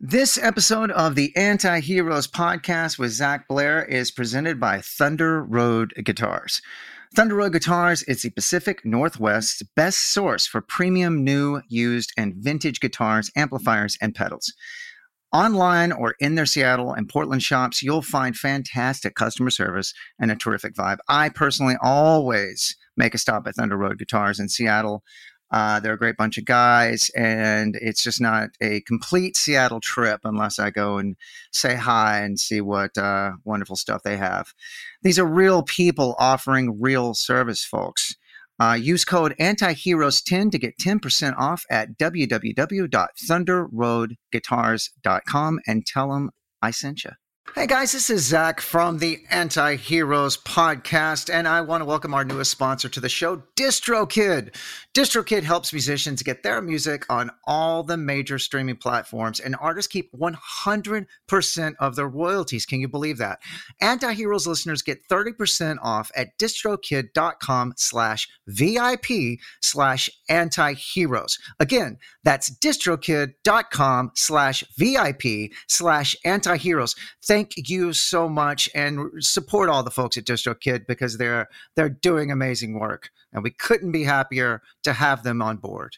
This episode of the Anti Heroes podcast with Zach Blair is presented by Thunder Road Guitars. Thunder Road Guitars is the Pacific Northwest's best source for premium, new, used, and vintage guitars, amplifiers, and pedals. Online or in their Seattle and Portland shops, you'll find fantastic customer service and a terrific vibe. I personally always make a stop at Thunder Road Guitars in Seattle. Uh, they're a great bunch of guys, and it's just not a complete Seattle trip unless I go and say hi and see what uh, wonderful stuff they have. These are real people offering real service, folks. Uh, use code antiheroes10 to get 10% off at www.thunderroadguitars.com and tell them I sent you. Hey guys, this is Zach from the Anti Heroes podcast, and I want to welcome our newest sponsor to the show, DistroKid. DistroKid helps musicians get their music on all the major streaming platforms, and artists keep 100% of their royalties. Can you believe that? Anti Heroes listeners get 30% off at distrokid.com slash VIP slash anti heroes. Again, that's distrokid.com slash VIP slash anti heroes. Thank you so much and support all the folks at DistroKid because they're they're doing amazing work. And we couldn't be happier to have them on board.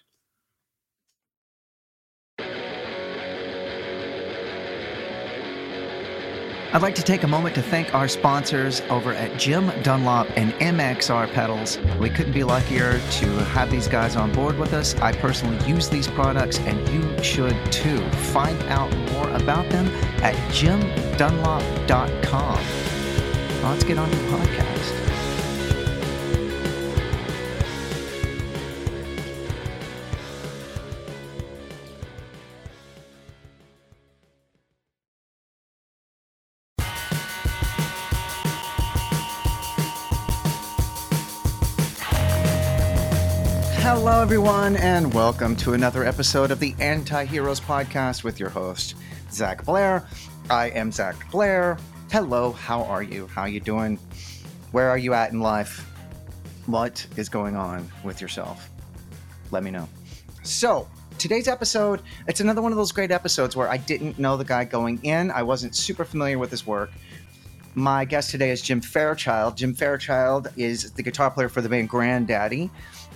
I'd like to take a moment to thank our sponsors over at Jim Dunlop and MXR Pedals. We couldn't be luckier to have these guys on board with us. I personally use these products, and you should too. Find out more about them at jimdunlop.com. Let's get on to the podcast. Everyone, and welcome to another episode of the Anti Heroes Podcast with your host, Zach Blair. I am Zach Blair. Hello, how are you? How are you doing? Where are you at in life? What is going on with yourself? Let me know. So, today's episode, it's another one of those great episodes where I didn't know the guy going in. I wasn't super familiar with his work. My guest today is Jim Fairchild. Jim Fairchild is the guitar player for the band Grandaddy.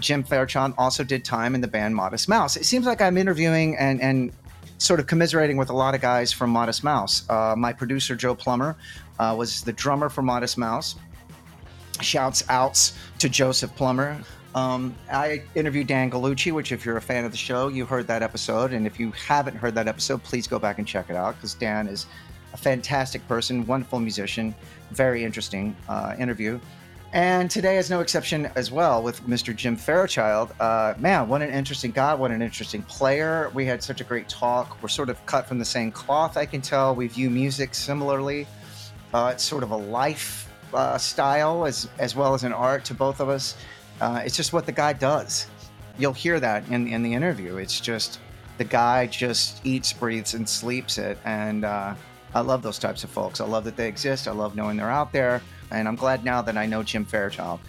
Jim Fairchild also did time in the band Modest Mouse. It seems like I'm interviewing and, and sort of commiserating with a lot of guys from Modest Mouse. Uh, my producer, Joe Plummer, uh, was the drummer for Modest Mouse. Shouts outs to Joseph Plummer. Um, I interviewed Dan Gallucci, which, if you're a fan of the show, you heard that episode. And if you haven't heard that episode, please go back and check it out because Dan is a fantastic person, wonderful musician, very interesting uh, interview. And today is no exception as well with Mr. Jim Fairchild. Uh, man, what an interesting guy, what an interesting player. We had such a great talk. We're sort of cut from the same cloth, I can tell. We view music similarly. Uh, it's sort of a life uh, style as, as well as an art to both of us. Uh, it's just what the guy does. You'll hear that in, in the interview. It's just the guy just eats, breathes, and sleeps it. And uh, I love those types of folks. I love that they exist. I love knowing they're out there. And I'm glad now that I know Jim Fairchild.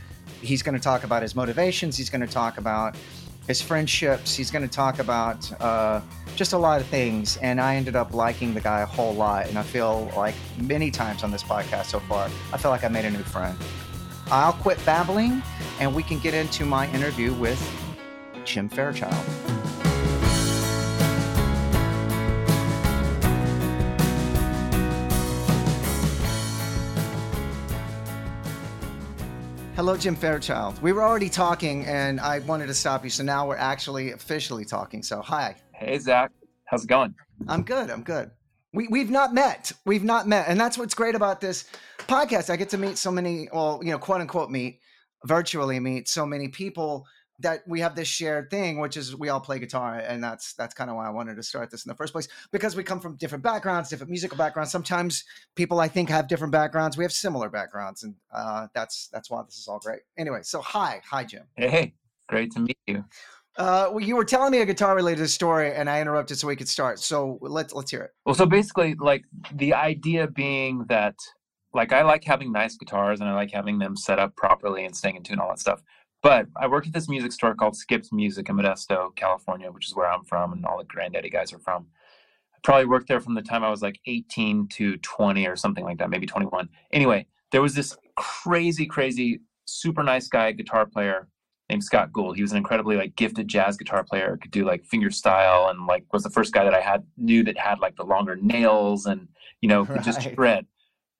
He's going to talk about his motivations. He's going to talk about his friendships. He's going to talk about uh, just a lot of things. And I ended up liking the guy a whole lot. And I feel like many times on this podcast so far, I feel like I made a new friend. I'll quit babbling and we can get into my interview with Jim Fairchild. Hello, Jim Fairchild. We were already talking, and I wanted to stop you, so now we're actually officially talking. So, hi. Hey, Zach. How's it going? I'm good. I'm good. We we've not met. We've not met, and that's what's great about this podcast. I get to meet so many, well, you know, quote unquote, meet virtually meet so many people that we have this shared thing, which is we all play guitar, and that's that's kind of why I wanted to start this in the first place because we come from different backgrounds, different musical backgrounds. Sometimes people I think have different backgrounds. We have similar backgrounds, and uh, that's that's why this is all great. Anyway, so hi, hi, Jim. Hey, great to meet you. Uh, well, you were telling me a guitar related story, and I interrupted so we could start. So let's let's hear it. Well, so basically, like the idea being that, like, I like having nice guitars, and I like having them set up properly and staying in tune, all that stuff. But I worked at this music store called Skips Music in Modesto, California, which is where I'm from and all the Grandaddy guys are from. I probably worked there from the time I was like 18 to 20 or something like that, maybe 21. Anyway, there was this crazy, crazy, super nice guy, guitar player named Scott Gould. He was an incredibly like gifted jazz guitar player, could do like finger style and like was the first guy that I had knew that had like the longer nails and you know could just shred.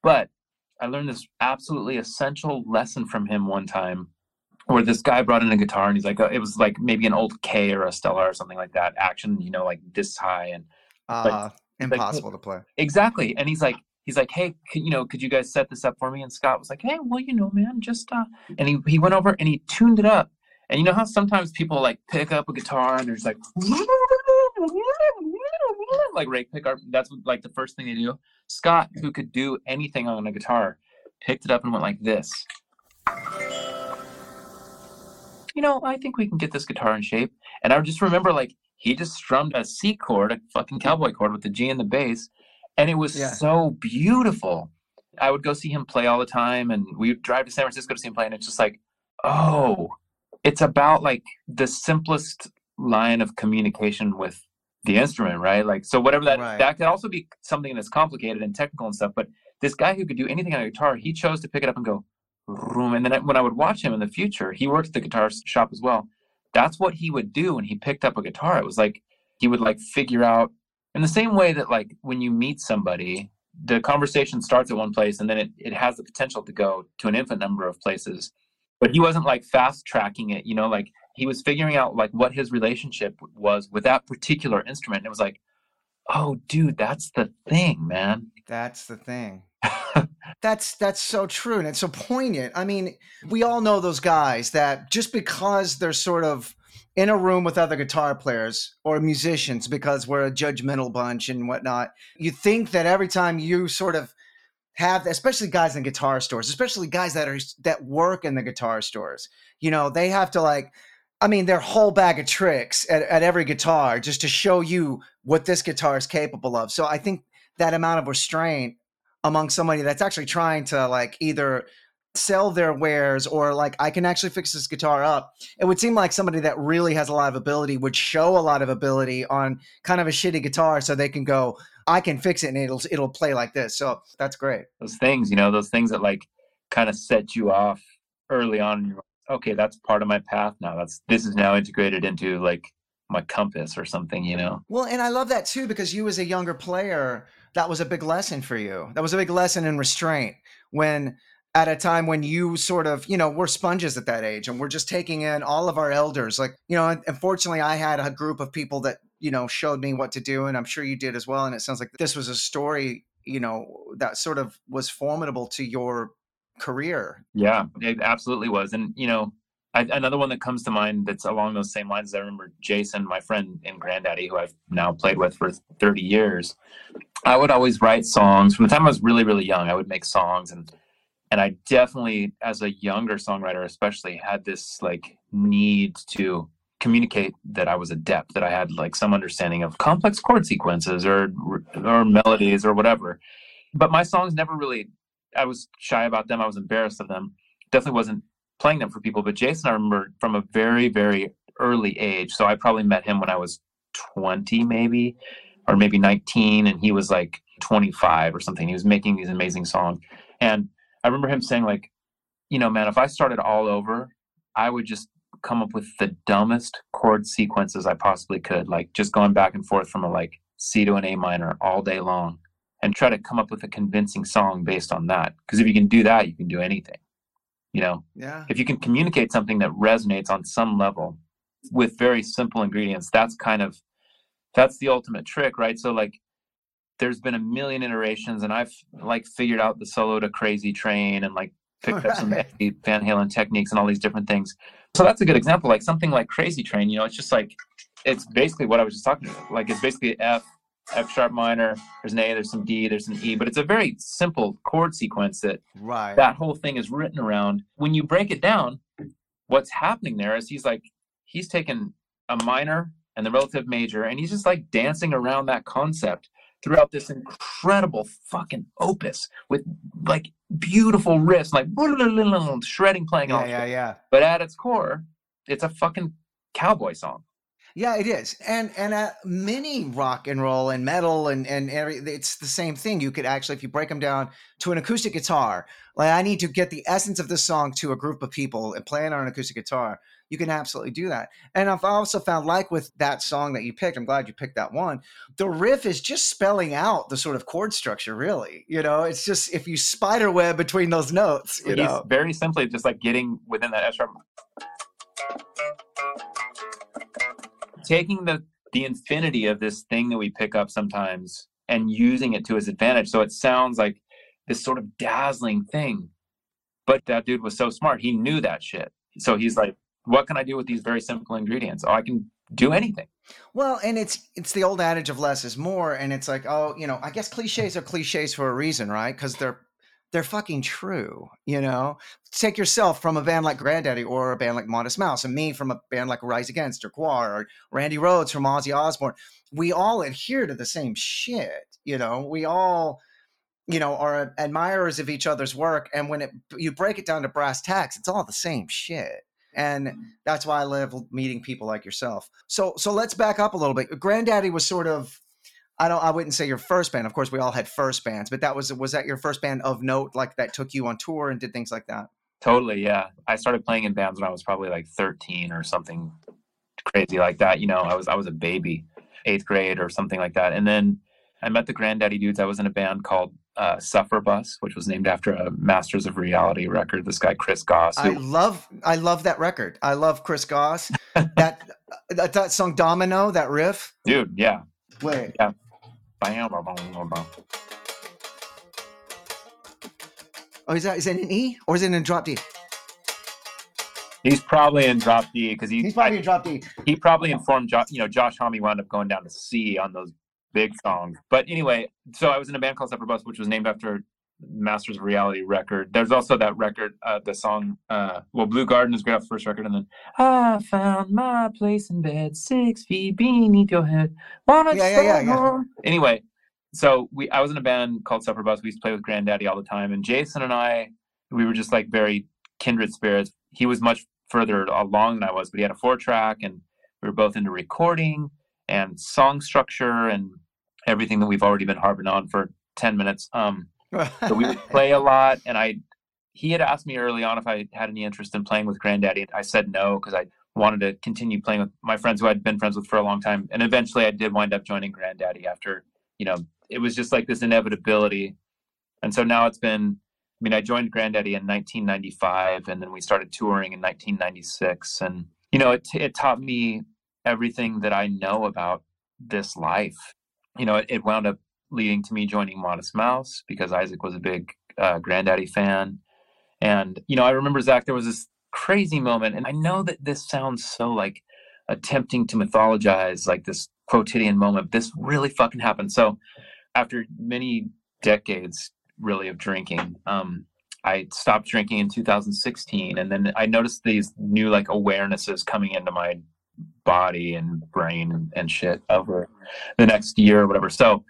But I learned this absolutely essential lesson from him one time where this guy brought in a guitar and he's like, uh, it was like maybe an old Kay or a Stella or something like that, action, you know, like this high and uh, impossible like, to play. Exactly. And he's like, he's like, hey, could, you know, could you guys set this up for me? And Scott was like, hey, well, you know, man, just uh, and he he went over and he tuned it up. And you know how sometimes people like pick up a guitar and there's like like rake pick up. That's like the first thing they do. Scott, who could do anything on a guitar, picked it up and went like this you know, I think we can get this guitar in shape. And I just remember like he just strummed a C chord, a fucking cowboy chord with the G and the bass, and it was yeah. so beautiful. I would go see him play all the time, and we would drive to San Francisco to see him play, and it's just like, oh, it's about like the simplest line of communication with the instrument, right? Like, so whatever that right. that could also be something that's complicated and technical and stuff. But this guy who could do anything on a guitar, he chose to pick it up and go, and then when I would watch him in the future, he worked at the guitar shop as well. That's what he would do when he picked up a guitar. It was like he would like figure out in the same way that like when you meet somebody, the conversation starts at one place and then it, it has the potential to go to an infinite number of places. But he wasn't like fast tracking it, you know, like he was figuring out like what his relationship was with that particular instrument. And it was like, oh dude, that's the thing, man. That's the thing. That's that's so true and it's so poignant. I mean, we all know those guys that just because they're sort of in a room with other guitar players or musicians because we're a judgmental bunch and whatnot, you think that every time you sort of have especially guys in guitar stores, especially guys that are that work in the guitar stores, you know, they have to like I mean, their whole bag of tricks at, at every guitar just to show you what this guitar is capable of. So I think that amount of restraint among somebody that's actually trying to like either sell their wares or like I can actually fix this guitar up. It would seem like somebody that really has a lot of ability would show a lot of ability on kind of a shitty guitar so they can go I can fix it and it'll it'll play like this. So that's great. Those things, you know, those things that like kind of set you off early on okay, that's part of my path now. That's this is now integrated into like my compass or something, you know. Well, and I love that too because you as a younger player that was a big lesson for you. That was a big lesson in restraint when at a time when you sort of, you know, we're sponges at that age and we're just taking in all of our elders. Like, you know, unfortunately, I had a group of people that, you know, showed me what to do. And I'm sure you did as well. And it sounds like this was a story, you know, that sort of was formidable to your career. Yeah, it absolutely was. And, you know, I, another one that comes to mind that's along those same lines. I remember Jason, my friend in Grandaddy, who I've now played with for 30 years. I would always write songs from the time I was really, really young. I would make songs, and and I definitely, as a younger songwriter, especially, had this like need to communicate that I was adept, that I had like some understanding of complex chord sequences or or melodies or whatever. But my songs never really. I was shy about them. I was embarrassed of them. Definitely wasn't playing them for people. But Jason, I remember from a very, very early age. So I probably met him when I was 20, maybe, or maybe 19, and he was like 25 or something. He was making these amazing songs. And I remember him saying, like, you know, man, if I started all over, I would just come up with the dumbest chord sequences I possibly could, like just going back and forth from a like C to an A minor all day long and try to come up with a convincing song based on that. Because if you can do that, you can do anything you know yeah if you can communicate something that resonates on some level with very simple ingredients that's kind of that's the ultimate trick right so like there's been a million iterations and i've like figured out the solo to crazy train and like picked up some van halen techniques and all these different things so that's a good example like something like crazy train you know it's just like it's basically what i was just talking about like it's basically f F sharp minor, there's an A, there's some D, there's an E, but it's a very simple chord sequence that right. that whole thing is written around. When you break it down, what's happening there is he's like he's taken a minor and the relative major and he's just like dancing around that concept throughout this incredible fucking opus with like beautiful riffs, like shredding playing yeah, yeah, yeah. But at its core, it's a fucking cowboy song. Yeah, it is, and and uh, many rock and roll and metal and and every, it's the same thing. You could actually, if you break them down to an acoustic guitar, like I need to get the essence of this song to a group of people and play it on an acoustic guitar. You can absolutely do that. And I've also found, like with that song that you picked, I'm glad you picked that one. The riff is just spelling out the sort of chord structure. Really, you know, it's just if you spider web between those notes, you know, very simply just like getting within that F sharp taking the the infinity of this thing that we pick up sometimes and using it to his advantage. So it sounds like this sort of dazzling thing. But that dude was so smart he knew that shit. So he's like what can i do with these very simple ingredients? Oh i can do anything. Well, and it's it's the old adage of less is more, and it's like, oh, you know, I guess cliches are cliches for a reason, right? Because they're they're fucking true, you know. Take yourself from a band like Grandaddy or a band like Modest Mouse, and me from a band like Rise Against or Gwar or Randy Rhoads from Ozzy Osbourne. We all adhere to the same shit, you know. We all, you know, are admirers of each other's work, and when it you break it down to brass tacks, it's all the same shit and mm. that's why I love meeting people like yourself. So so let's back up a little bit. Grandaddy was sort of I don't I wouldn't say your first band. Of course, we all had first bands, but that was was that your first band of note like that took you on tour and did things like that? totally yeah i started playing in bands when i was probably like 13 or something crazy like that you know i was i was a baby eighth grade or something like that and then i met the grandaddy dudes i was in a band called uh, Suffer Bus, which was named after a Masters of Reality record. This guy Chris Goss. I love I love that record. I love Chris Goss. that, that that song Domino, that riff. dude, yeah. Wait. Bam, bam, bam, bam, bam. Oh, is that is that an E or is it in drop D? He's probably in drop D because he He's probably in drop D. he probably informed Josh. You know, Josh Homme wound up going down to C on those big songs. But anyway, so I was in a band called Suffer Bus, which was named after Masters of Reality record. There's also that record, uh, the song, uh, well, Blue Garden is great off first record, and then I found my place in bed, six feet beneath your head. Wanna Yeah, yeah, yeah, yeah. Anyway, so we I was in a band called Suffer Bus. We used to play with Grandaddy all the time, and Jason and I, we were just like very kindred spirits. He was much further along than I was, but he had a four track, and we were both into recording and song structure and everything that we've already been harping on for 10 minutes. Um, so we would play a lot and I he had asked me early on if I had any interest in playing with Grandaddy. I said no because I wanted to continue playing with my friends who I'd been friends with for a long time. And eventually I did wind up joining Grandaddy after, you know, it was just like this inevitability. And so now it's been I mean, I joined Grandaddy in 1995 and then we started touring in 1996 and you know, it it taught me everything that I know about this life. You know, it, it wound up leading to me joining Modest Mouse because Isaac was a big uh, Grandaddy fan. And, you know, I remember, Zach, there was this crazy moment. And I know that this sounds so like attempting to mythologize like this quotidian moment. This really fucking happened. So, after many decades really of drinking, um, I stopped drinking in 2016. And then I noticed these new like awarenesses coming into my body and brain and, and shit over the next year or whatever. So,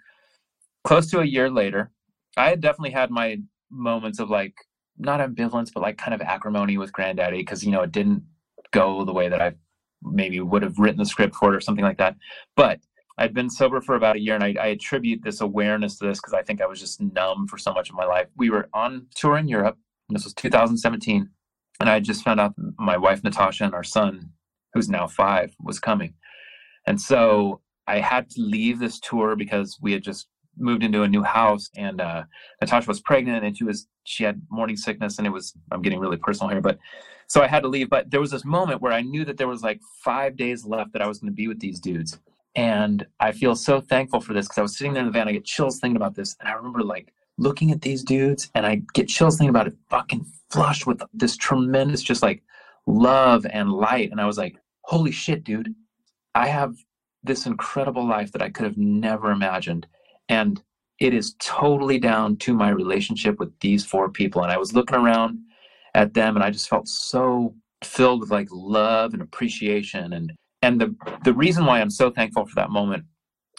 close to a year later, I had definitely had my moments of like not ambivalence, but like kind of acrimony with Grandaddy because you know it didn't go the way that I maybe would have written the script for it or something like that. But I'd been sober for about a year, and I, I attribute this awareness to this because I think I was just numb for so much of my life. We were on tour in Europe. This was 2017, and I just found out my wife Natasha and our son, who's now five, was coming, and so I had to leave this tour because we had just moved into a new house and uh, Natasha was pregnant and she was she had morning sickness and it was I'm getting really personal here but so I had to leave but there was this moment where I knew that there was like 5 days left that I was going to be with these dudes and I feel so thankful for this cuz I was sitting there in the van I get chills thinking about this and I remember like looking at these dudes and I get chills thinking about it fucking flushed with this tremendous just like love and light and I was like holy shit dude. I have this incredible life that I could have never imagined and it is totally down to my relationship with these four people. And i was looking around at them and i just felt so filled with like love and appreciation. And and the the reason why i'm so thankful for that moment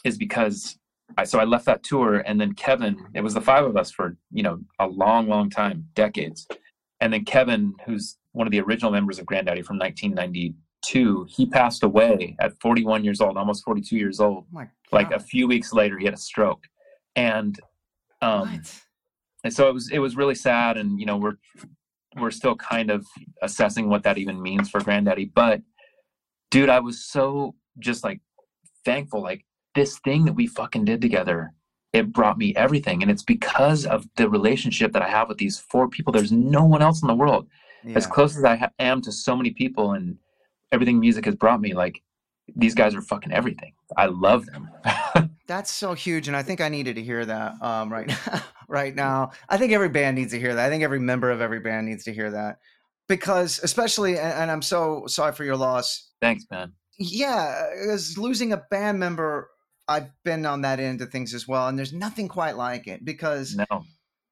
is because I, so i left that tour and then kevin it was the five of us for you know a long long time decades. And then kevin who's one of the original members of grandaddy from 1992 He passed away at 41 years old, almost 42 years old. Oh my God. Like a few weeks later, he had a stroke, and um, what? and so it was it was really sad. And you know, we're we're still kind of assessing what that even means for Grandaddy. But dude, I was so just like thankful. Like this thing that we fucking did together, it brought me everything, and it's because of the relationship that I have with these four people. There's no one else in the world Yeah. as close as I ha- am to so many people and everything music has brought me. Like these guys are fucking everything. I love them. That's so huge, and I think I needed to hear that um, right now. right now, I think every band needs to hear that. I think every member of every band needs to hear that because, especially, and, and I'm so sorry for your loss. Thanks, man. Yeah, as losing a band member, I've been on that end of things as well, and there's nothing quite like it because No,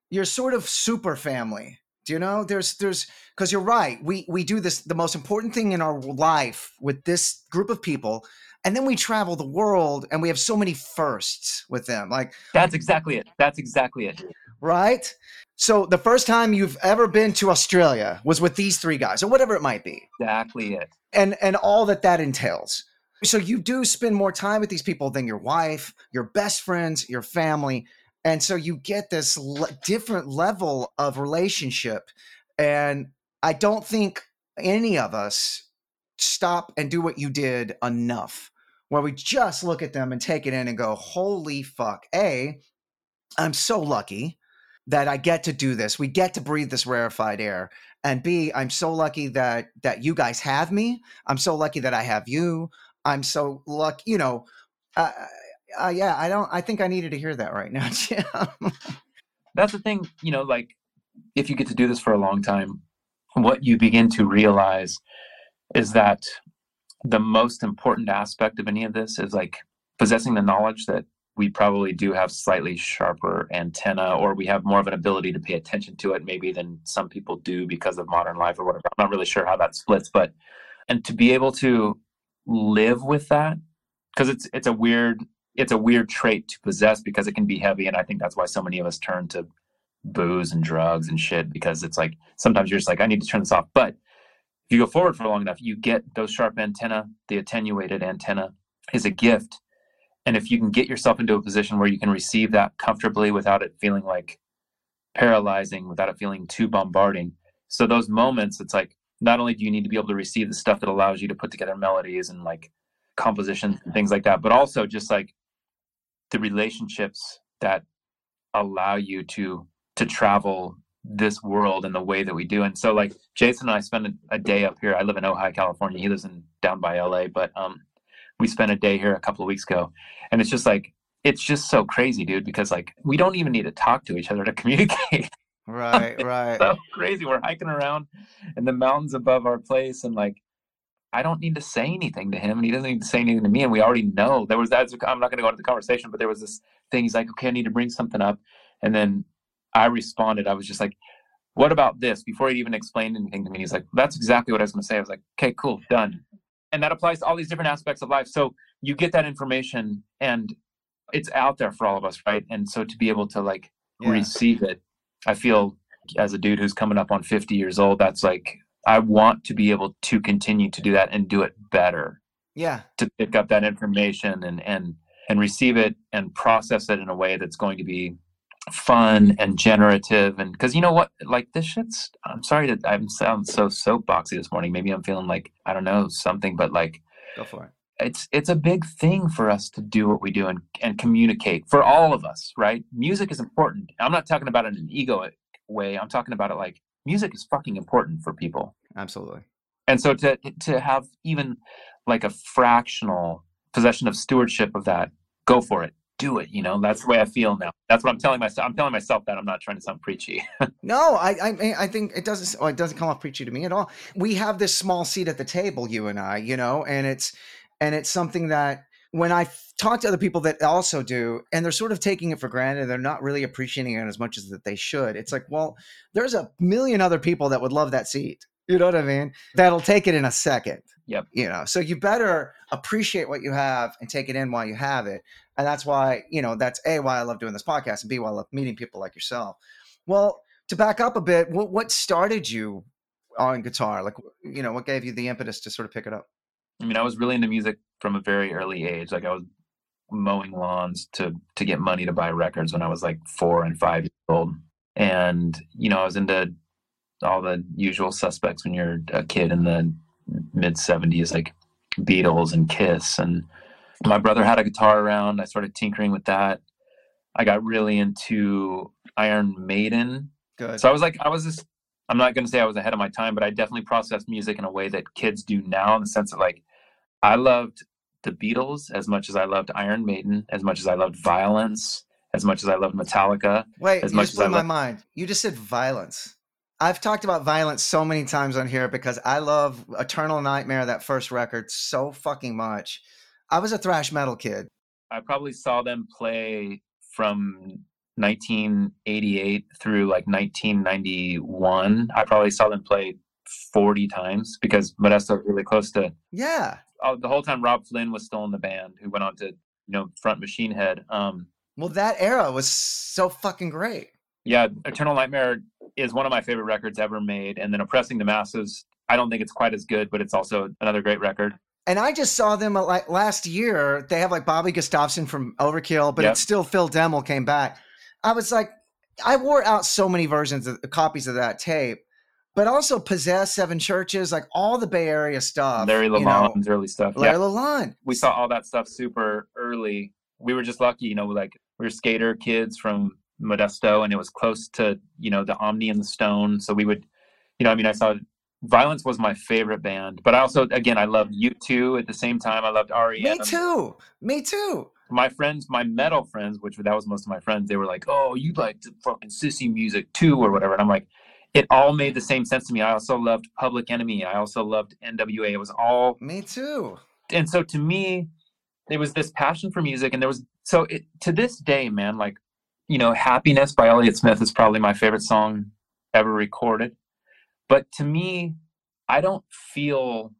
you're sort of super family. Do you know? There's there's because you're right. We we do this the most important thing in our life with this group of people, and then we travel the world and we have so many firsts with them. Like that's exactly it. That's exactly it. right? So the first time you've ever been to Australia was with these three guys, or whatever it might be, Exactly it. and and all that that entails. So you do spend more time with these people than your wife, your best friends, your family, and so you get this le- different level of relationship. And I don't think any of us stop and do what you did enough, where we just look at them and take it in and go, "Holy fuck!" A, I'm so lucky that I get to do this. We get to breathe this rarefied air. And B, I'm so lucky that that you guys have me. I'm so lucky that I have you. I'm so lucky, you know. Uh, uh, yeah, I don't. I think I needed to hear that right now, Jim. That's the thing, you know, like if you get to do this for a long time, what you begin to realize is that the most important aspect of any of this is like possessing the knowledge that we probably do have slightly sharper antenna or we have more of an ability to pay attention to it maybe than some people do because of modern life or whatever. I'm not really sure how that splits, but and to be able to live with that because it's it's a weird it's a weird trait to possess because it can be heavy and I think that's why so many of us turn to booze and drugs and shit because it's like sometimes you're just like I need to turn this off. But if you go forward for long enough, you get those sharp antenna, the attenuated antenna is a gift. And if you can get yourself into a position where you can receive that comfortably without it feeling like paralyzing, without it feeling too bombarding. So those moments, it's like not only do you need to be able to receive the stuff that allows you to put together melodies and like compositions and things like that, but also just like the relationships that allow you to to travel this world in the way that we do. And so like Jason and I spent a, a day up here. I live in Ojai, California. He lives in down by LA, but um we spent a day here a couple of weeks ago. And it's just like it's just so crazy, dude, because like we don't even need to talk to each other to communicate. right, right. so crazy. We're hiking around in the mountains above our place and like I don't need to say anything to him and he doesn't need to say anything to me and we already know. There was that I'm not gonna go into the conversation, but there was this thing, he's like, Okay, I need to bring something up. And then I responded, I was just like, What about this? Before he even explained anything to me, he's like, That's exactly what I was gonna say. I was like, Okay, cool, done. And that applies to all these different aspects of life. So you get that information and it's out there for all of us, right? And so to be able to like Yeah. receive it, I feel as a dude who's coming up on 50 years old, that's like I want to be able to continue to do that and do it better. yeah. To pick up that information and and and receive it and process it in a way that's going to be fun and generative and because you know what like this shit's i'm sorry that i'm sound so soapboxy this morning maybe i'm feeling like i don't know something but like Go for it. it's it's a big thing for us to do what we do and, and communicate for all of us right music is important i'm not talking about it in an egoic way i'm talking about it like music is fucking important for people Absolutely. and so to to have even like a fractional possession of stewardship of that go for it do it you know that's the way i feel now that's what i'm telling myself i'm telling myself that i'm not trying to sound preachy No, I, I, I think it doesn't. Well, it doesn't come off preachy to me at all. We have this small seat at the table, you and I, you know, and it's, and it's something that when I talk to other people that also do, and they're sort of taking it for granted, they're not really appreciating it as much as that they should. It's like, well, there's a million other people that would love that seat. You know what I mean? That'll take it in a second. Yep. You know, so you better appreciate what you have and take it in while you have it. And that's why, you know, that's A, why I love doing this podcast, and B, why I love meeting people like yourself. Well, to back up a bit, what, what started you on guitar? Like, you know, what gave you the impetus to sort of pick it up? I mean, I was really into music from a very early age. Like I was mowing lawns to to get money to buy records when I was like four and five years old. And you know, I was into all the usual suspects when you're a kid in the mid '70s, like Beatles and Kiss. And my brother had a guitar around. I started tinkering with that. I got really into Iron Maiden. Good. So I was like, I was just. I'm not going to say I was ahead of my time, but I definitely processed music in a way that kids do now, in the sense that like I loved the Beatles as much as I loved Iron Maiden, as much as I loved Vio-lence, as much as I loved Metallica. Wait, as you much just as I blew my loved- mind. You just said Vio-lence. I've talked about Vio-lence so many times on here because I love Eternal Nightmare, that first record, so fucking much. I was a thrash metal kid. I probably saw them play from 1988 through like 1991. I probably saw them play 40 times because Modesto was really close to Yeah. Oh, the whole time. Robb Flynn was still in the band, who went on to you know front Machine Head. Um, Well, that era was so fucking great. yeah, Eternal Nightmare is one of my favorite records ever made, and then Oppressing the Masses. I don't think it's quite as good, but it's also another great record. And I just saw them uh, like last year. They have like Bobby Gustafson from Overkill, but Yep. it's still Phil Demmel came back. I was like, I wore out so many versions of copies of that tape, but also Possess, Seven Churches, like all the Bay Area stuff. Larry you know, Lalonde's early stuff. Larry yeah, Lalonde. we saw all that stuff super early. We were just lucky, you know, like we were skater kids from Modesto, and it was close to you know the Omni and the Stone, so we would, you know, I mean, I saw. Vio-lence was my favorite band, but I also, again, I loved U2 at the same time. I loved REM. Me too. Me too. my friends, my metal friends, which that was most of my friends, they were like, "Oh, you like the fucking sissy music too, or whatever." And I'm like, it all made the same sense to me. I also loved Public Enemy. I also loved NWA. It was all, Me too. and so to me, there was this passion for music, and there was so it to this day, man, like, you know, "Happiness" by Elliott Smith is probably my favorite song ever recorded. But to me, I don't feel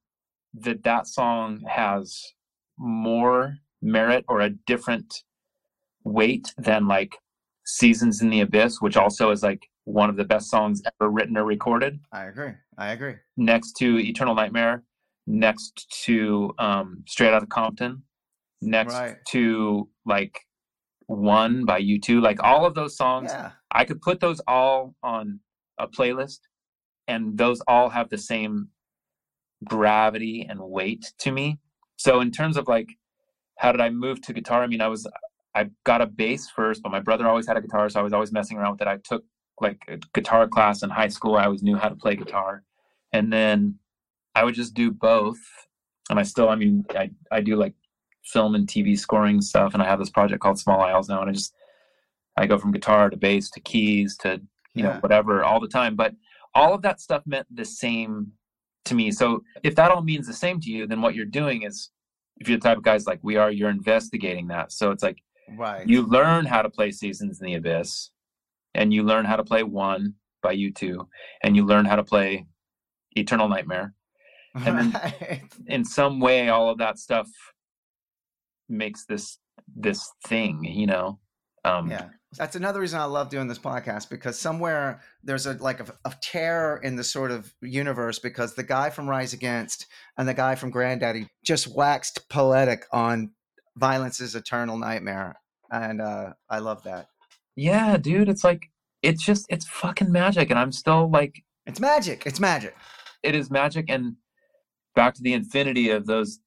that that song has more merit or a different weight than like Seasons in the Abyss, which also is like one of the best songs ever written or recorded, I agree. I agree. next to Eternal Nightmare, next to um, Straight Outta Compton, next Right. to like One by U2. Like all of those songs, Yeah. I could put those all on a playlist, and those all have the same gravity and weight to me. So in terms of like, how did I move to guitar? I mean, I was I got a bass first, but my brother always had a guitar, so I was always messing around with it. I took like a guitar class in high school. I always knew how to play guitar, and then I would just do both. And I still, I mean, I I do like film and TV scoring stuff, and I have this project called Small Isles now, and I just I go from guitar to bass to keys to you know whatever all the time. But all of that stuff meant the same to me. So if that all means the same to you, then what you're doing is, if you're the type of guys like we are, you're investigating that. So it's like Right. you learn how to play Seasons in the Abyss, and you learn how to play One by U2, and you learn how to play Eternal Nightmare. and then- Right. In some way, all of that stuff makes this this thing, you know. Um, Yeah. That's another reason I love doing this podcast because somewhere there's a like a, a tear in the sort of universe because the guy from Rise Against and the guy from Grandaddy just waxed poetic on Vio-lence's eternal nightmare. And uh, I love that. Yeah, dude. It's like it's just it's fucking magic, and I'm still like It's magic. It's magic. it is magic and back to the infinity of those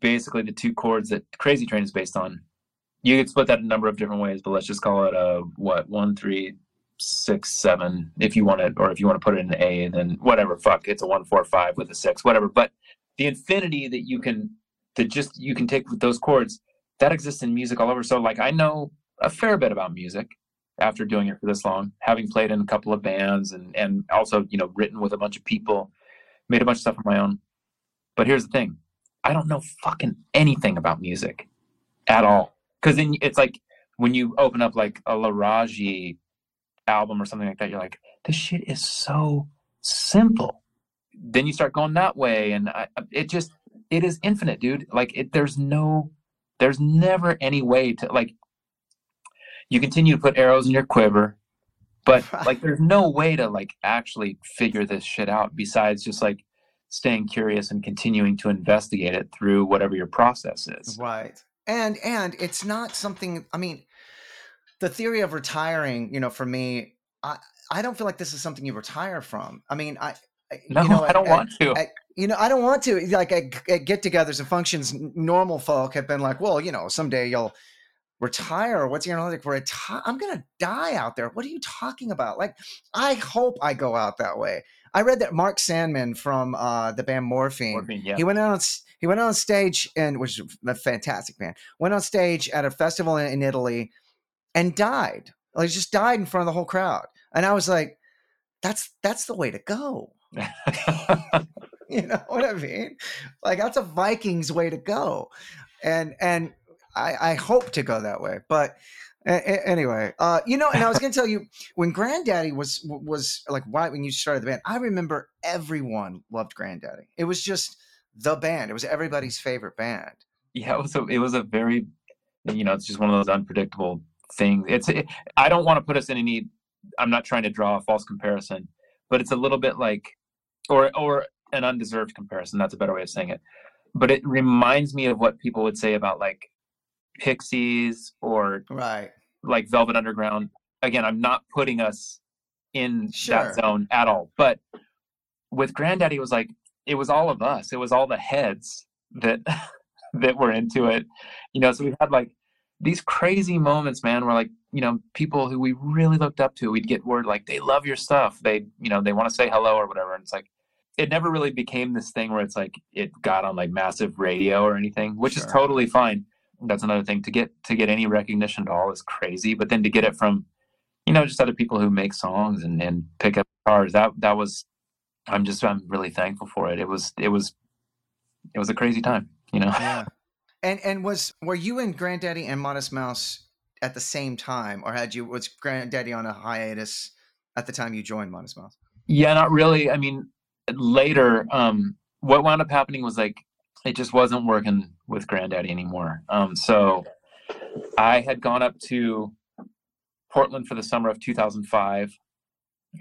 basically the two chords that crazy train is based on you could split that a number of different ways but let's just call it a what one three six seven if you want it or if you want to put it in an a then whatever fuck it's a one four five with a six whatever but the infinity that you can that just you can take with those chords that exists in music all over so like i know a fair bit about music after doing it for this long having played in a couple of bands and and also you know written with a bunch of people made a bunch of stuff on my own. But here's the thing I don't know fucking anything about music at all. Because then it's like when you open up like a Laraji album or something like that, you're like, this shit is so simple. Then you start going that way, and I, it just, it is infinite, dude. Like, it, there's no, there's never any way to, like, you continue to put arrows in your quiver, but like, there's no way to, like, actually figure this shit out besides just like, staying curious and continuing to investigate it through whatever your process is. Right. And and it's not something I mean the theory of retiring, you know, for me, I I don't feel like this is something you retire from. I mean, I no, you know, I don't at, want to. At, you know, I don't want to. Like at, at get-togethers and functions, normal folk have been like, "Well, you know, someday you'll retire. What's your like retire? I'm gonna die out there. What are you talking about? Like, I hope I go out that way. I read that Mark Sandman from uh, the band Morphine, Morphine, yeah. he went out on he went on stage and which was a fantastic band. Went on stage at a festival in, in Italy and died. Like just died in front of the whole crowd. And I was like, that's that's the way to go. you know what I mean? Like that's a Vikings way to go. And and I, I hope to go that way. But a- anyway, uh, you know, and I was going to tell you when Grandaddy was was like right when you started the band, I remember everyone loved Grandaddy. It was just the band. It was everybody's favorite band. yeah, it was a it was a very you know, it's just one of those unpredictable things. It's it, I don't want to put us in any I'm not trying to draw a false comparison, but it's a little bit like or or an undeserved comparison. That's a better way of saying it. But it reminds me of what people would say about like Pixies or Right. like Velvet Underground. Again, I'm not putting us in Sure. that zone at all. But with Grandaddy, it was like it was all of us. It was all the heads that that were into it. You know, so we had like these crazy moments, man, where like you know people who we really looked up to, we'd get word like they love your stuff. They you know they want to say hello or whatever. And it's like it never really became this thing where it's like it got on like massive radio or anything, which is totally fine. That's another thing to get to get any recognition at all is crazy. But then to get it from you know just other people who make songs and, and pick up cars that that was i'm just i'm really thankful for it it was it was it was a crazy time you know Yeah. And and was were you and Grandaddy and Modest Mouse at the same time, or had you was Grandaddy on a hiatus at the time you joined Modest Mouse? yeah not really i mean later um what wound up happening was like it just wasn't working with grandaddy anymore um so i had gone up to portland for the summer of 2005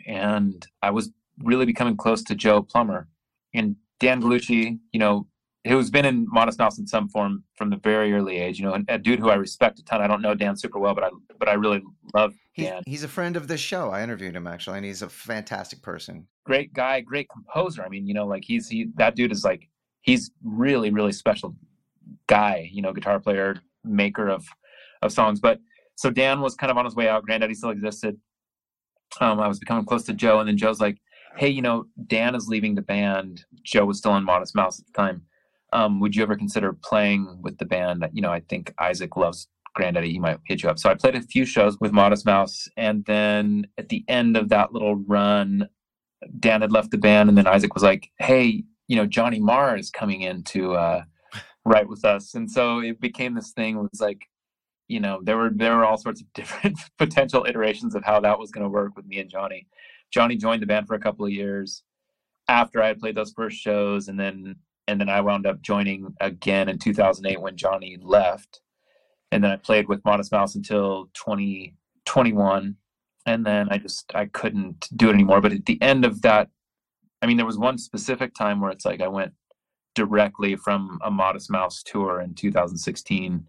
and i was really becoming close to joe plummer and dan Gallucci, you know who's been in modest mouse in some form from the very early age you know a dude who i respect a ton i don't know dan super well but i but i really love He, dan he's a friend of this show. I interviewed him actually, and he's a fantastic person. great guy, great composer. I mean, you know, like he's he that dude is like he's really really special guy. You know, guitar player, maker of of songs. But so Dan was kind of on his way out. Grandaddy still existed. Um, I was becoming close to Joe, and then Joe's like, "Hey, you know, Dan is leaving the band. Joe was still in Modest Mouse at the time. Um, would you ever consider playing with the band? You know, I think Isaac loves Grandaddy. He might hit you up." So I played a few shows with Modest Mouse, and then at the end of that little run, Dan had left the band, and then Isaac was like, "Hey, you know, Johnny Marr is coming in to uh, write with us," and so it became this thing. Was like, you know, there were there were all sorts of different potential iterations of how that was going to work with me and Johnny. Johnny joined the band for a couple of years after I had played those first shows, and then and then I wound up joining again in 2008 when Johnny left, and then I played with Modest Mouse until 2021 and then I just I couldn't do it anymore. But at the end of that, I mean, there was one specific time where it's like I went directly from a Modest Mouse tour in 2016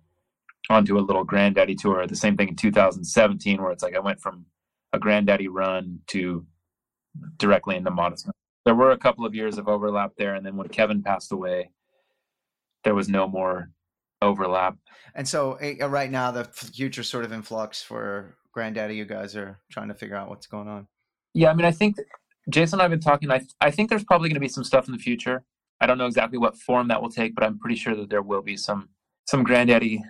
onto a little Grandaddy tour. The same thing in 2017, where it's like I went from a Grandaddy run to directly into Modest Mouse. There were a couple of years of overlap there, and then when Kevin passed away, there was no more overlap. And so eh, uh, right now, the future sort of in flux for Grandaddy. You guys are trying to figure out what's going on. Yeah, I mean, I think Jason and I've been talking. I I think there's probably going to be some stuff in the future. I don't know exactly what form that will take, but I'm pretty sure that there will be some some Grandaddy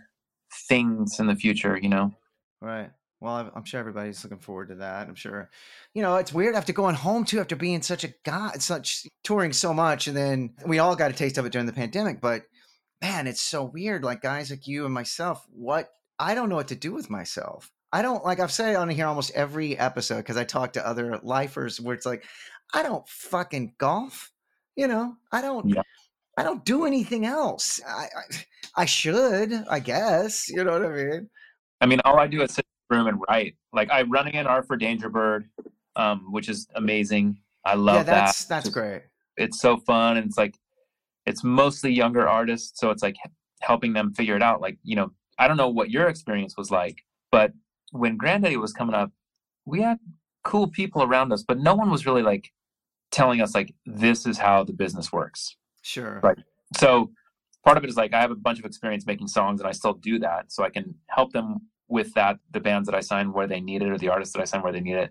things in the future. You know, Right. Well, I'm- sure everybody's looking forward to that. I'm sure, you know, it's weird after going home too, after being such a guy, such touring so much, and then we all got a taste of it during the pandemic. But man, it's so weird. Like guys like you and myself, what I don't know what to do with myself. I don't like I've said it on here almost every episode because I talk to other lifers where it's like, I don't fucking golf. You know, I don't. Yeah. I don't do anything else. I, I I should, I guess. You know what I mean? I mean, all I do is sit in the room and write. Like I running A&R for Dangerbird, um, which is amazing. I love yeah, that's that. that's great. it's so fun and it's like it's mostly younger artists so it's like helping them figure it out like you know i don't know what your experience was like but when grandaddy was coming up we had cool people around us but no one was really like telling us like this is how the business works Sure. Right. so part of it is like i have a bunch of experience making songs and i still do that so i can help them with that the bands that i sign where they need it or the artists that i sign where they need it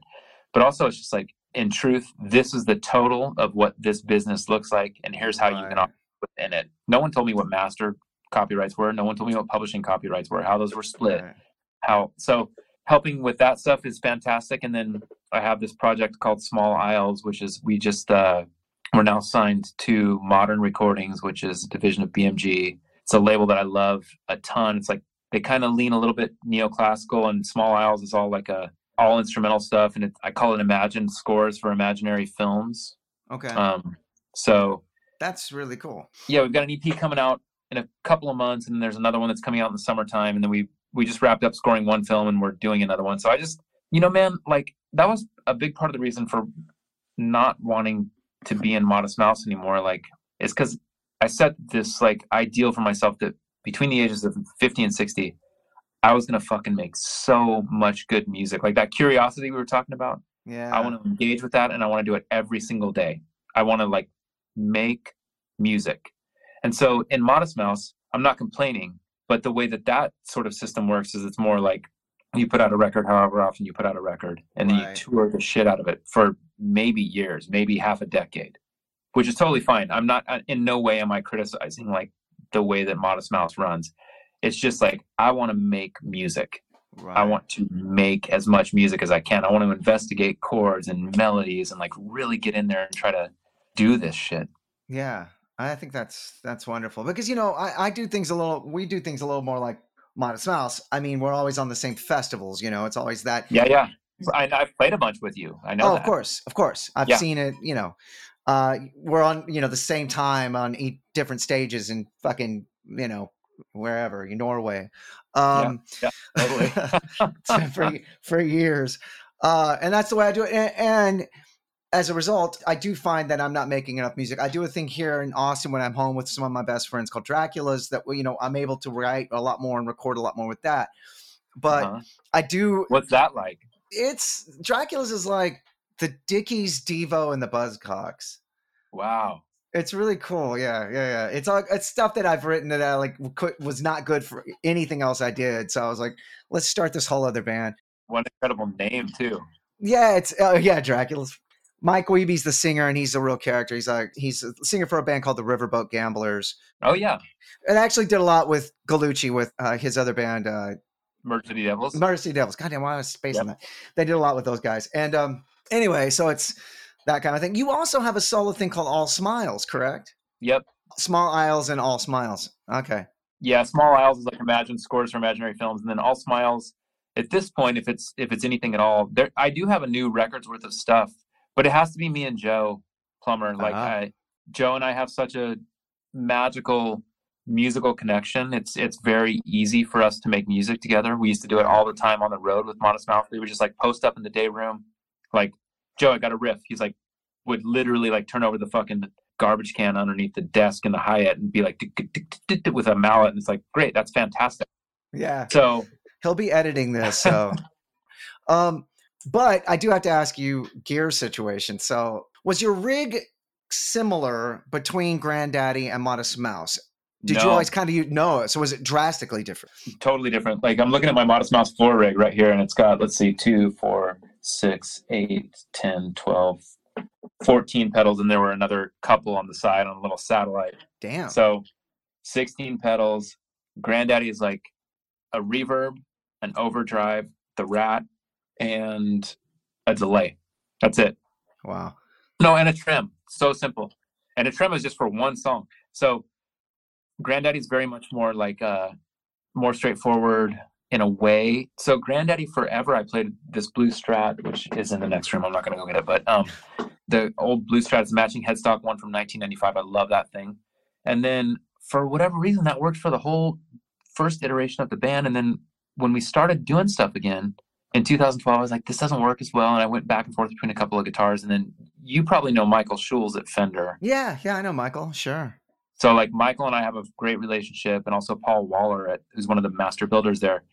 but also it's just like in truth this is the total of what this business looks like and here's how you can Right. operate within it no one told me what master copyrights were no one told me what publishing copyrights were how those were split Right. how so helping with that stuff is fantastic and then i have this project called small isles which is we just uh we're now signed to modern recordings which is a division of bmg it's a label that i love a ton it's like they kind of lean a little bit neoclassical and small isles is all like a all instrumental stuff and it, i call it imagined scores for imaginary films Okay. um so That's really cool. yeah, we've got an EP coming out in a couple of months, and there's another one that's coming out in the summertime, and then we we just wrapped up scoring one film, and we're doing another one. So I just, you know, man, like that was a big part of the reason for not wanting to be in Modest Mouse anymore. Like, it's because I set this like ideal for myself that between the ages of 50 and 60, I was gonna fucking make so much good music, like that curiosity we were talking about. Yeah. I want to engage with that and I want to do it every single day. I want to like make music. And so in Modest Mouse, I'm not complaining, but the way that that sort of system works is it's more like you put out a record however often you put out a record and then Right. you tour the shit out of it for maybe years, maybe half a decade, which is totally fine. I'm not in no way am I criticizing like the way that Modest Mouse runs. It's just like I want to make music. Right. I want to make as much music as I can. I want to investigate chords and melodies and like really get in there and try to do this shit. Yeah, I think that's that's wonderful because you know I, I do things a little we do things a little more like Modest Mouse. I mean, we're always on the same festivals. You know, it's always that. Yeah, yeah. I, I've played a bunch with you. I know oh, that. of course, of course. I've Yeah. seen it. You know, uh, we're on you know the same time on eight different stages in fucking you know wherever in Norway. Um, Yeah, totally. for for years, uh, and that's the way I do it. And, and as a result, I do find that I'm not making enough music. I do a thing here in Austin when I'm home with some of my best friends called Dracula's that you know I'm able to write a lot more and record a lot more with that. But Uh-huh. I do. What's that like? It's Dracula's is like the Dickies, Devo, and the Buzzcocks. Wow. It's really cool. Yeah, yeah, yeah. It's all it's stuff that I've written that I like was not good for anything else I did. So I was like, let's start this whole other band. What an incredible name too. Yeah, it's uh, yeah, Dracula's. Mike Wiebe's the singer, and he's a real character. He's like he's a singer for a band called the Riverboat Gamblers, Oh yeah. and actually did a lot with Gallucci with uh, his other band, uh, Murder City Devils. Mercy Devils. Goddamn, why was space on that? They did a lot with those guys, and um, anyway, so it's that kind of thing. You also have a solo thing called All Smiles, correct? Yep. Small Isles and All Smiles. Okay. Yeah, Small Isles is like Imagine scores for imaginary films, and then All Smiles. At this point, if it's if it's anything at all, there I do have a new record's worth of stuff, but it has to be me and Joe Plummer. Like Uh-huh. I, Joe and I have such a magical musical connection. It's it's very easy for us to make music together. We used to do it all the time on the road with Modest Mouse. We would just like post up in the day room, like Joe, I got a riff. He's like would literally like turn over the fucking garbage can underneath the desk in the Hyatt and be like with a mallet, and it's like great, that's fantastic. Yeah. So He'll be editing this, so. um, but I do have to ask you gear situation. So, was your rig similar between Grandaddy and Modest Mouse? Did you always kind of you know it? So was it drastically different? totally different. Like I'm looking at my Modest Mouse floor rig right here, and it's got let's see, two, four, six, eight, 10, 12, 14 pedals, and there were another couple on the side on a little satellite. Damn. So 16 pedals. Grandaddy is like a reverb, an overdrive, the rat, and a delay. That's it. wow. No, and a trim. So simple. And a trim is just for one song. So Grandaddy's very much more like uh more straightforward in a way. So Grandaddy Forever, I played this blue strat, which is in the next room. I'm not gonna go get it, but um the old blue strat is matching headstock one from 1995. I love that thing. And then for whatever reason, that worked for the whole first iteration of the band. And then when we started doing stuff again in 2012, I was like, this doesn't work as well. And I went back and forth between a couple of guitars. And then you probably know Michael Schulz at Fender. Yeah, yeah, I know Michael. Sure. So like Michael and I have a great relationship, and also Paul Waller, at, who's one of the master builders there.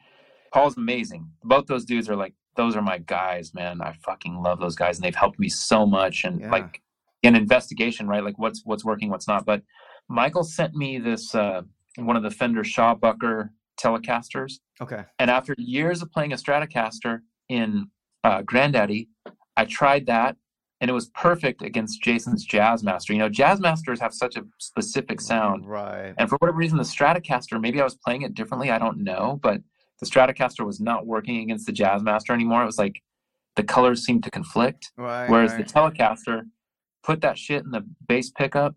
Paul's amazing. Both those dudes are like those are my guys, man. I fucking love those guys, and they've helped me so much. And Yeah. like an investigation, right? Like what's what's working, what's not. But Michael sent me this uh, one of the Fender Shawbucker Telecasters, Okay. and after years of playing a Stratocaster in uh, Grandaddy, I tried that, and it was perfect against Jason's Jazzmaster. You know, Jazzmasters have such a specific sound. Right. And for whatever reason, the Stratocaster, maybe I was playing it differently, I don't know, but the Stratocaster was not working against the Jazzmaster anymore. It was like the colors seemed to conflict. Right. Whereas right. the Telecaster, put that shit in the bass pickup,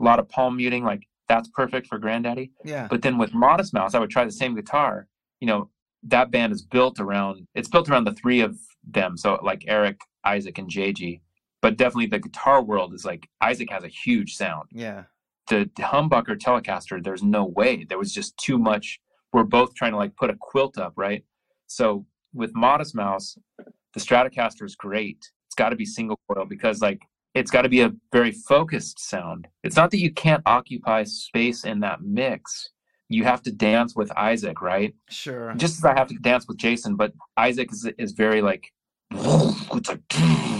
a lot of palm muting, like that's perfect for Grandaddy. yeah. But then with Modest Mouse, I would try the same guitar. You know, that band is built around it's built around the three of them. So like Eric, Isaac, and JG. But definitely the guitar world is like Isaac has a huge sound yeah. the humbucker telecaster there's no way there was just too much we're both trying to like put a quilt up right so with modest mouse the stratocaster is great it's got to be single coil because like it's got to be a very focused sound it's not that you can't occupy space in that mix you have to dance with isaac right Sure. just as i have to dance with jason but isaac is, is very like it's like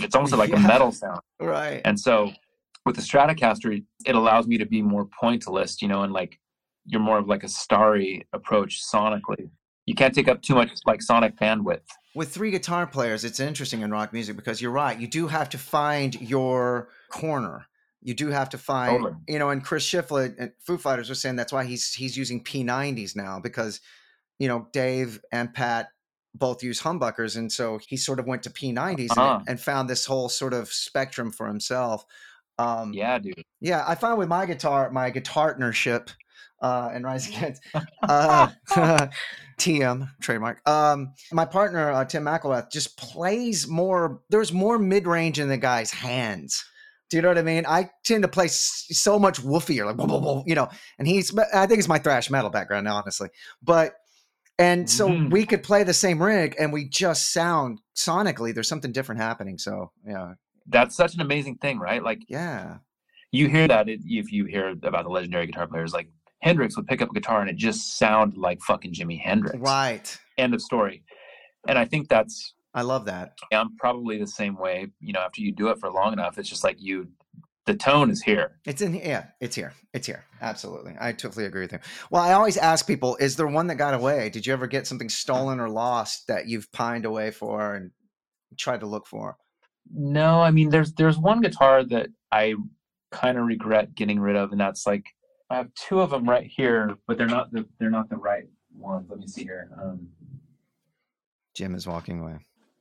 it's almost like Yeah. a metal sound right. and so with the Stratocaster, it allows me to be more pointillist, you know, and like you're more of like a starry approach sonically. You can't take up too much like sonic bandwidth. with three guitar players, it's interesting in rock music because you're right. You do have to find your corner. You do have to find, Totally. you know, and Chris Shiflett and Foo Fighters was saying that's why he's he's using P90s now because, you know, Dave and Pat both use humbuckers, and so he sort of went to P90s Uh-huh. and, and found this whole sort of spectrum for himself. Um, Yeah, dude. yeah, I found with my guitar, my guitar partnership, uh, and Rise Against, uh, TM trademark. Um, my partner uh, Tim McIlrath just plays more. There's more mid range in the guy's hands. Do you know what I mean? I tend to play so much woofier, like whoa, whoa, whoa, you know. And he's, I think it's my thrash metal background, honestly. But and so Mhm. we could play the same rig, and we just sound sonically. There's something different happening. So yeah, That's such an amazing thing, right? Like yeah, you hear that if you hear about the legendary guitar players, like Hendrix would pick up a guitar and it just sounded like fucking Jimi Hendrix. right. End of story. And I think that's I love that. I'm probably the same way. You know, after you do it for long enough, it's just like you, the tone is here. It's in yeah, it's here. It's here. Absolutely. I totally agree with you. Well, I always ask people, is there one that got away? Did you ever get something stolen or lost that you've pined away for and tried to look for? No, I mean there's there's one guitar that I kind of regret getting rid of, and that's like I have two of them right here, but they're not the they're not the right ones. Let me see here. Um, Jim is walking away.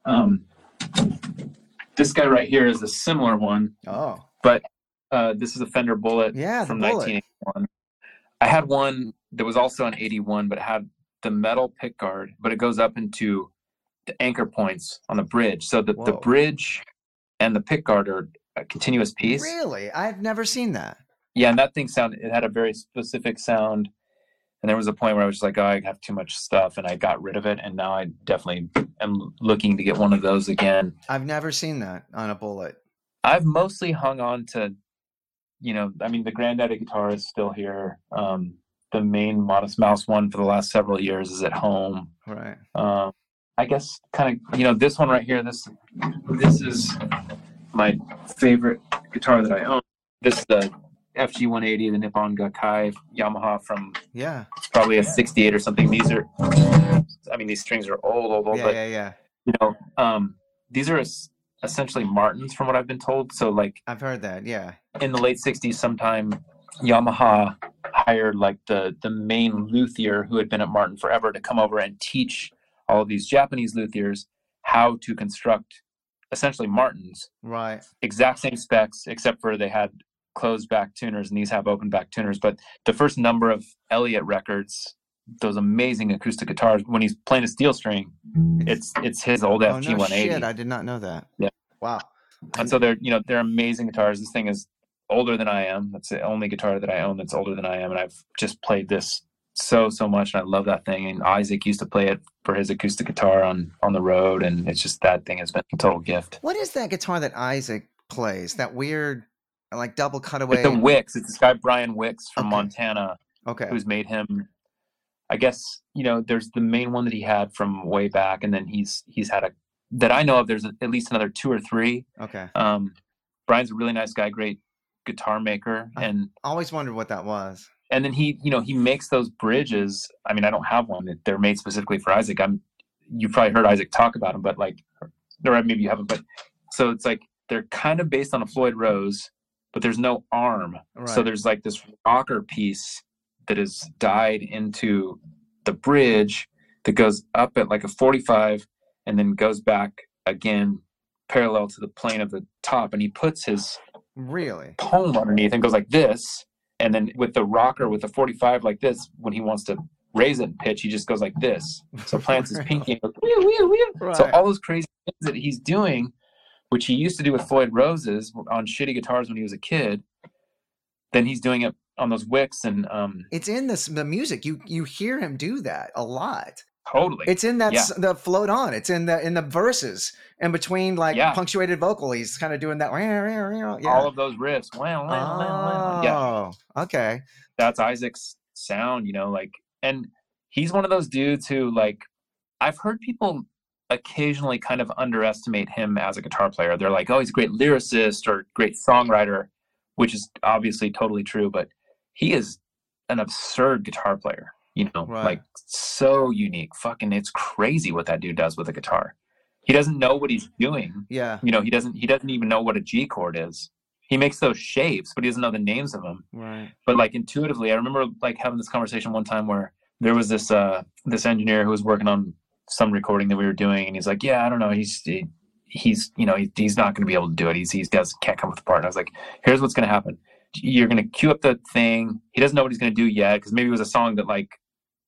Um, this guy right here is a similar one, Oh, but uh, this is a Fender Bullet yeah, from bullet. 1981. I had one that was also an 81, but it had the metal pick guard, but it goes up into the anchor points on the bridge. So the, the bridge and the pick guard are a continuous piece. Really? I've never seen that. Yeah, and that thing sounded it had a very specific sound. And there was a point where I was just like, oh, I have too much stuff, and I got rid of it. And now I definitely am looking to get one of those again. I've never seen that on a bullet. I've mostly hung on to, you know, I mean, the Grandaddy guitar is still here. Um, the main Modest Mouse one for the last several years is at home. Right. Um, I guess kind of, you know, this one right here. This this is my favorite guitar that I own. This is the FG 180, the Nippon Gakki Yamaha from Yeah. it's probably a 68 or something. These are, I mean, these strings are old, old, old, Yeah, but yeah, yeah. you know, um, these are essentially Martins from what I've been told. So like I've heard that. Yeah. in the late 60s sometime Yamaha hired like the the main luthier who had been at Martin forever to come over and teach all of these Japanese luthiers how to construct essentially Martins Right. exact same specs except for they had closed back tuners and these have open back tuners but the first number of Elliott records those amazing acoustic guitars when he's playing a steel string it's it's his old Oh, FG no 180 shit. I did not know that. Yeah. Wow. and so they're you know they're amazing guitars this thing is older than i am that's the only guitar that i own that's older than i am and i've just played this so so much and i love that thing and isaac used to play it for his acoustic guitar on on the road and it's just that thing has been a total gift What is that guitar that Isaac plays. That weird, like double cutaway. It's the Wicks. It's this guy Brian Wicks from Okay. Montana okay. who's made him. I guess you know there's the main one that he had from way back, and then he's he's had a that I know of. There's at least another two or three. Okay. Um, Brian's a really nice guy, great guitar maker, Uh, and Always wondered what that was. and then he you know he makes those bridges. I mean, I don't have one. They're made specifically for Isaac. I'm you've probably heard Isaac talk about them, but like, or maybe you haven't. But so it's like they're kind of based on a Floyd Rose, but there's no arm. So there's like this rocker piece that is dyed into the bridge that goes up at like a 45 and then goes back again parallel to the plane of the top. And he puts his Really? palm underneath and goes like this. And then with the rocker with the 45 like this, when he wants to raise it and pitch, he just goes like this. So plants his pinky and goes, "Whew, whew, whew." So all those crazy things that he's doing, which he used to do with Floyd Roses on shitty guitars when he was a kid, then he's doing it on those wicks and um It's in this the music. You you hear him do that a lot. totally It's in that Yeah. the float on. It's in the in the verses in between like Yeah. punctuated vocal. He's kind of doing that. Yeah. all of those riffs. Wow. Yeah, Oh, okay. that's Isaac's sound, you know, like and he's one of those dudes who like I've heard people occasionally kind of underestimate him as a guitar player. They're like, "Oh, he's a great lyricist or great songwriter," which is obviously totally true, but he is an absurd guitar player, you know, Right. like so unique. Fucking it's crazy what that dude does with a guitar. He doesn't know what he's doing. Yeah. You know, he doesn't he doesn't even know what a G chord is. He makes those shapes, but he doesn't know the names of them Right. but like intuitively i remember like having this conversation one time where there was this uh this engineer who was working on some recording that we were doing and he's like yeah i don't know. He's he, he's you know he, he's not going to be able to do it. He's he does can't come with the part. And i was like here's what's going to happen. You're going to cue up the thing. He doesn't know what he's going to do yet because maybe it was a song that like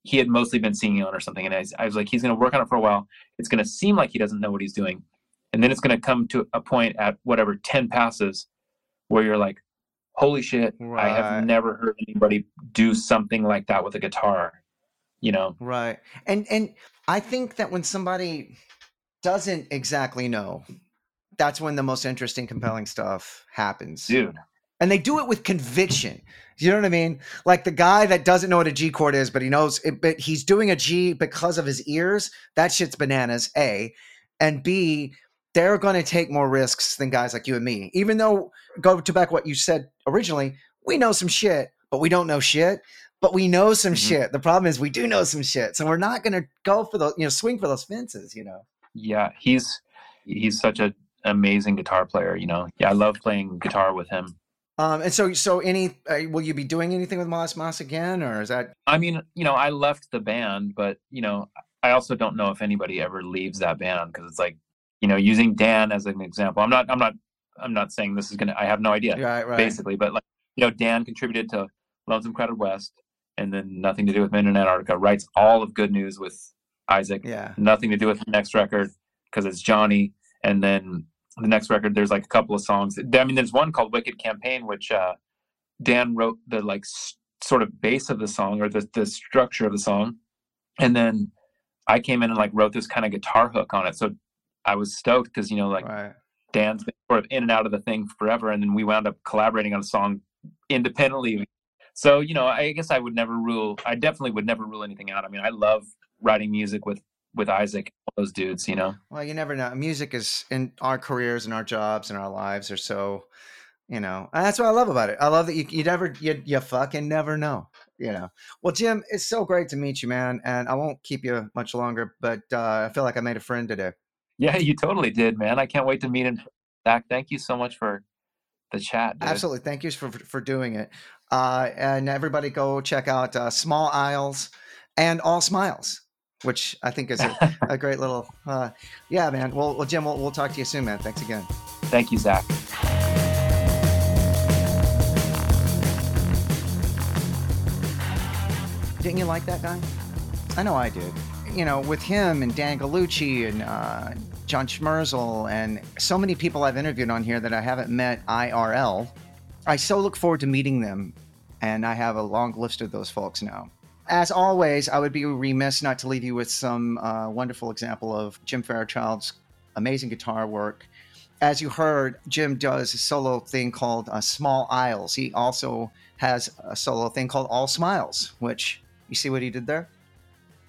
he had mostly been singing on or something. And I, was- I was like he's going to work on it for a while. It's going to seem like he doesn't know what he's doing. And then it's going to come to a point at whatever 10 passes where you're like holy shit i have never heard anybody do something like that with a guitar you know? Right. And and I think that when somebody doesn't exactly know, that's when the most interesting, compelling stuff happens. dude And they do it with conviction. You know what I mean? Like the guy that doesn't know what a G chord is, but he knows it, but he's doing a G because of his ears. That shit's bananas. A and B, they're going to take more risks than guys like you and me. Even though, go to back what you said originally, we know some shit, but we don't know shit. But we know some Mhm. shit. The problem is we do know some shit, so we're not going to go for the you know swing for those fences. You know. yeah he's he's such an amazing guitar player you know yeah i love playing guitar with him Um, and so, so any, uh, will you be doing anything with Moss Moss again, or is that i mean you know i left the band but you know i also don't know if anybody ever leaves that band because it's like you know using dan as an example i'm not i'm not i'm not saying this is gonna i have no idea right? Right. basically. But like you know, Dan contributed to Lonesome Crowded West, and then nothing to do with Moon and Antarctica. Writes all of Good News with Isaac. Yeah. Nothing to do with the next record because it's Johnny. And then the next record, there's like a couple of songs. I mean, there's one called Wicked Campaign, which uh, Dan wrote the like s- sort of base of the song or the the structure of the song, and then I came in and like wrote this kind of guitar hook on it. So I was stoked because you know like right. Dan's been sort of in and out of the thing forever, and then we wound up collaborating on a song independently. So you know, I guess I would never rule. I definitely would never rule anything out. I mean, I love writing music with with Isaac, all those dudes. You know, Well, you never know. Music is in our careers and our jobs and our lives are so, you know, and that's what I love about it. I love that you, you never, you, you fucking never know, you know. Well, Jim, it's so great to meet you, man. And I won't keep you much longer, but uh, I feel like I made a friend today. yeah, you totally did, man. I can't wait to meet him. Zach, thank you so much for the chat. Dude. Absolutely. Thank you for, for doing it. Uh, and everybody go check out uh, Small Isles and All Smiles, which I think is a, a great little, uh, yeah, man. Well, well Jim, we'll, we'll talk to you soon, man. Thanks again. Thank you, Zach. Didn't you like that guy? I know I did. You know, with him and Dan Gallucci and uh, Jon Schmersal and so many people I've interviewed on here that I haven't met IRL, I so look forward to meeting them. And I have a long list of those folks now. As always, I would be remiss not to leave you with some uh, wonderful example of Jim Fairchild's amazing guitar work as you heard, Jim does a solo thing called uh, Small Isles. He also has a solo thing called All Smiles, which you see what he did there?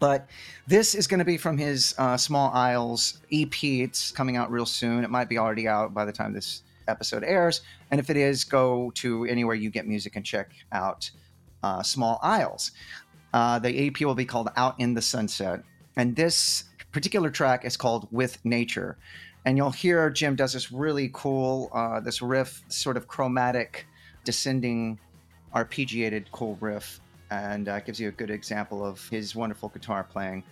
But this is going to be from his uh, Small Isles EP. It's coming out real soon. It might be already out by the time this episode airs. And if it is, go to anywhere you get music and check out uh, Small Isles. Uh, the EP will be called Out in the Sunset. And this particular track is called With Nature and you'll hear Jim does this really cool, uh, this riff, sort of chromatic, descending, arpeggiated, cool riff, and uh, gives you a good example of his wonderful guitar playing.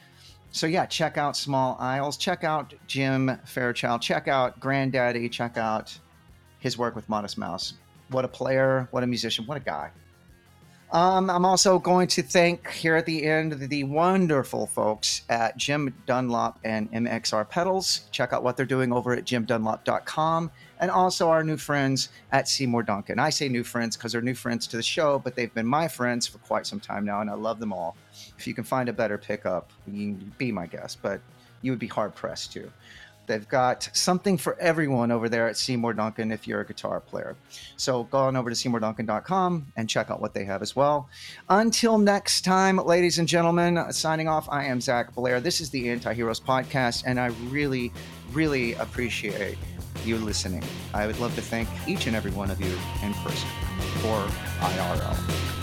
So yeah, check out Small Isles, check out Jim Fairchild, check out Grandaddy, check out his work with Modest Mouse. What a player, what a musician, what a guy. Um, I'm also going to thank here at the end the wonderful folks at Jim Dunlop and MXR Pedals. Check out what they're doing over at jimdunlop.com and also our new friends at Seymour Duncan. I say new friends because they're new friends to the show, but they've been my friends for quite some time now, and I love them all. If you can find a better pickup, you can be my guest, but you would be hard pressed to. They've got something for everyone over there at Seymour Duncan if you're a guitar player. So go on over to seymourduncan.com and check out what they have as well. Until next time, ladies and gentlemen, signing off, I am Zach Blair. This is the Anti Heroes Podcast, and I really, really appreciate you listening. I would love to thank each and every one of you in person or IRL.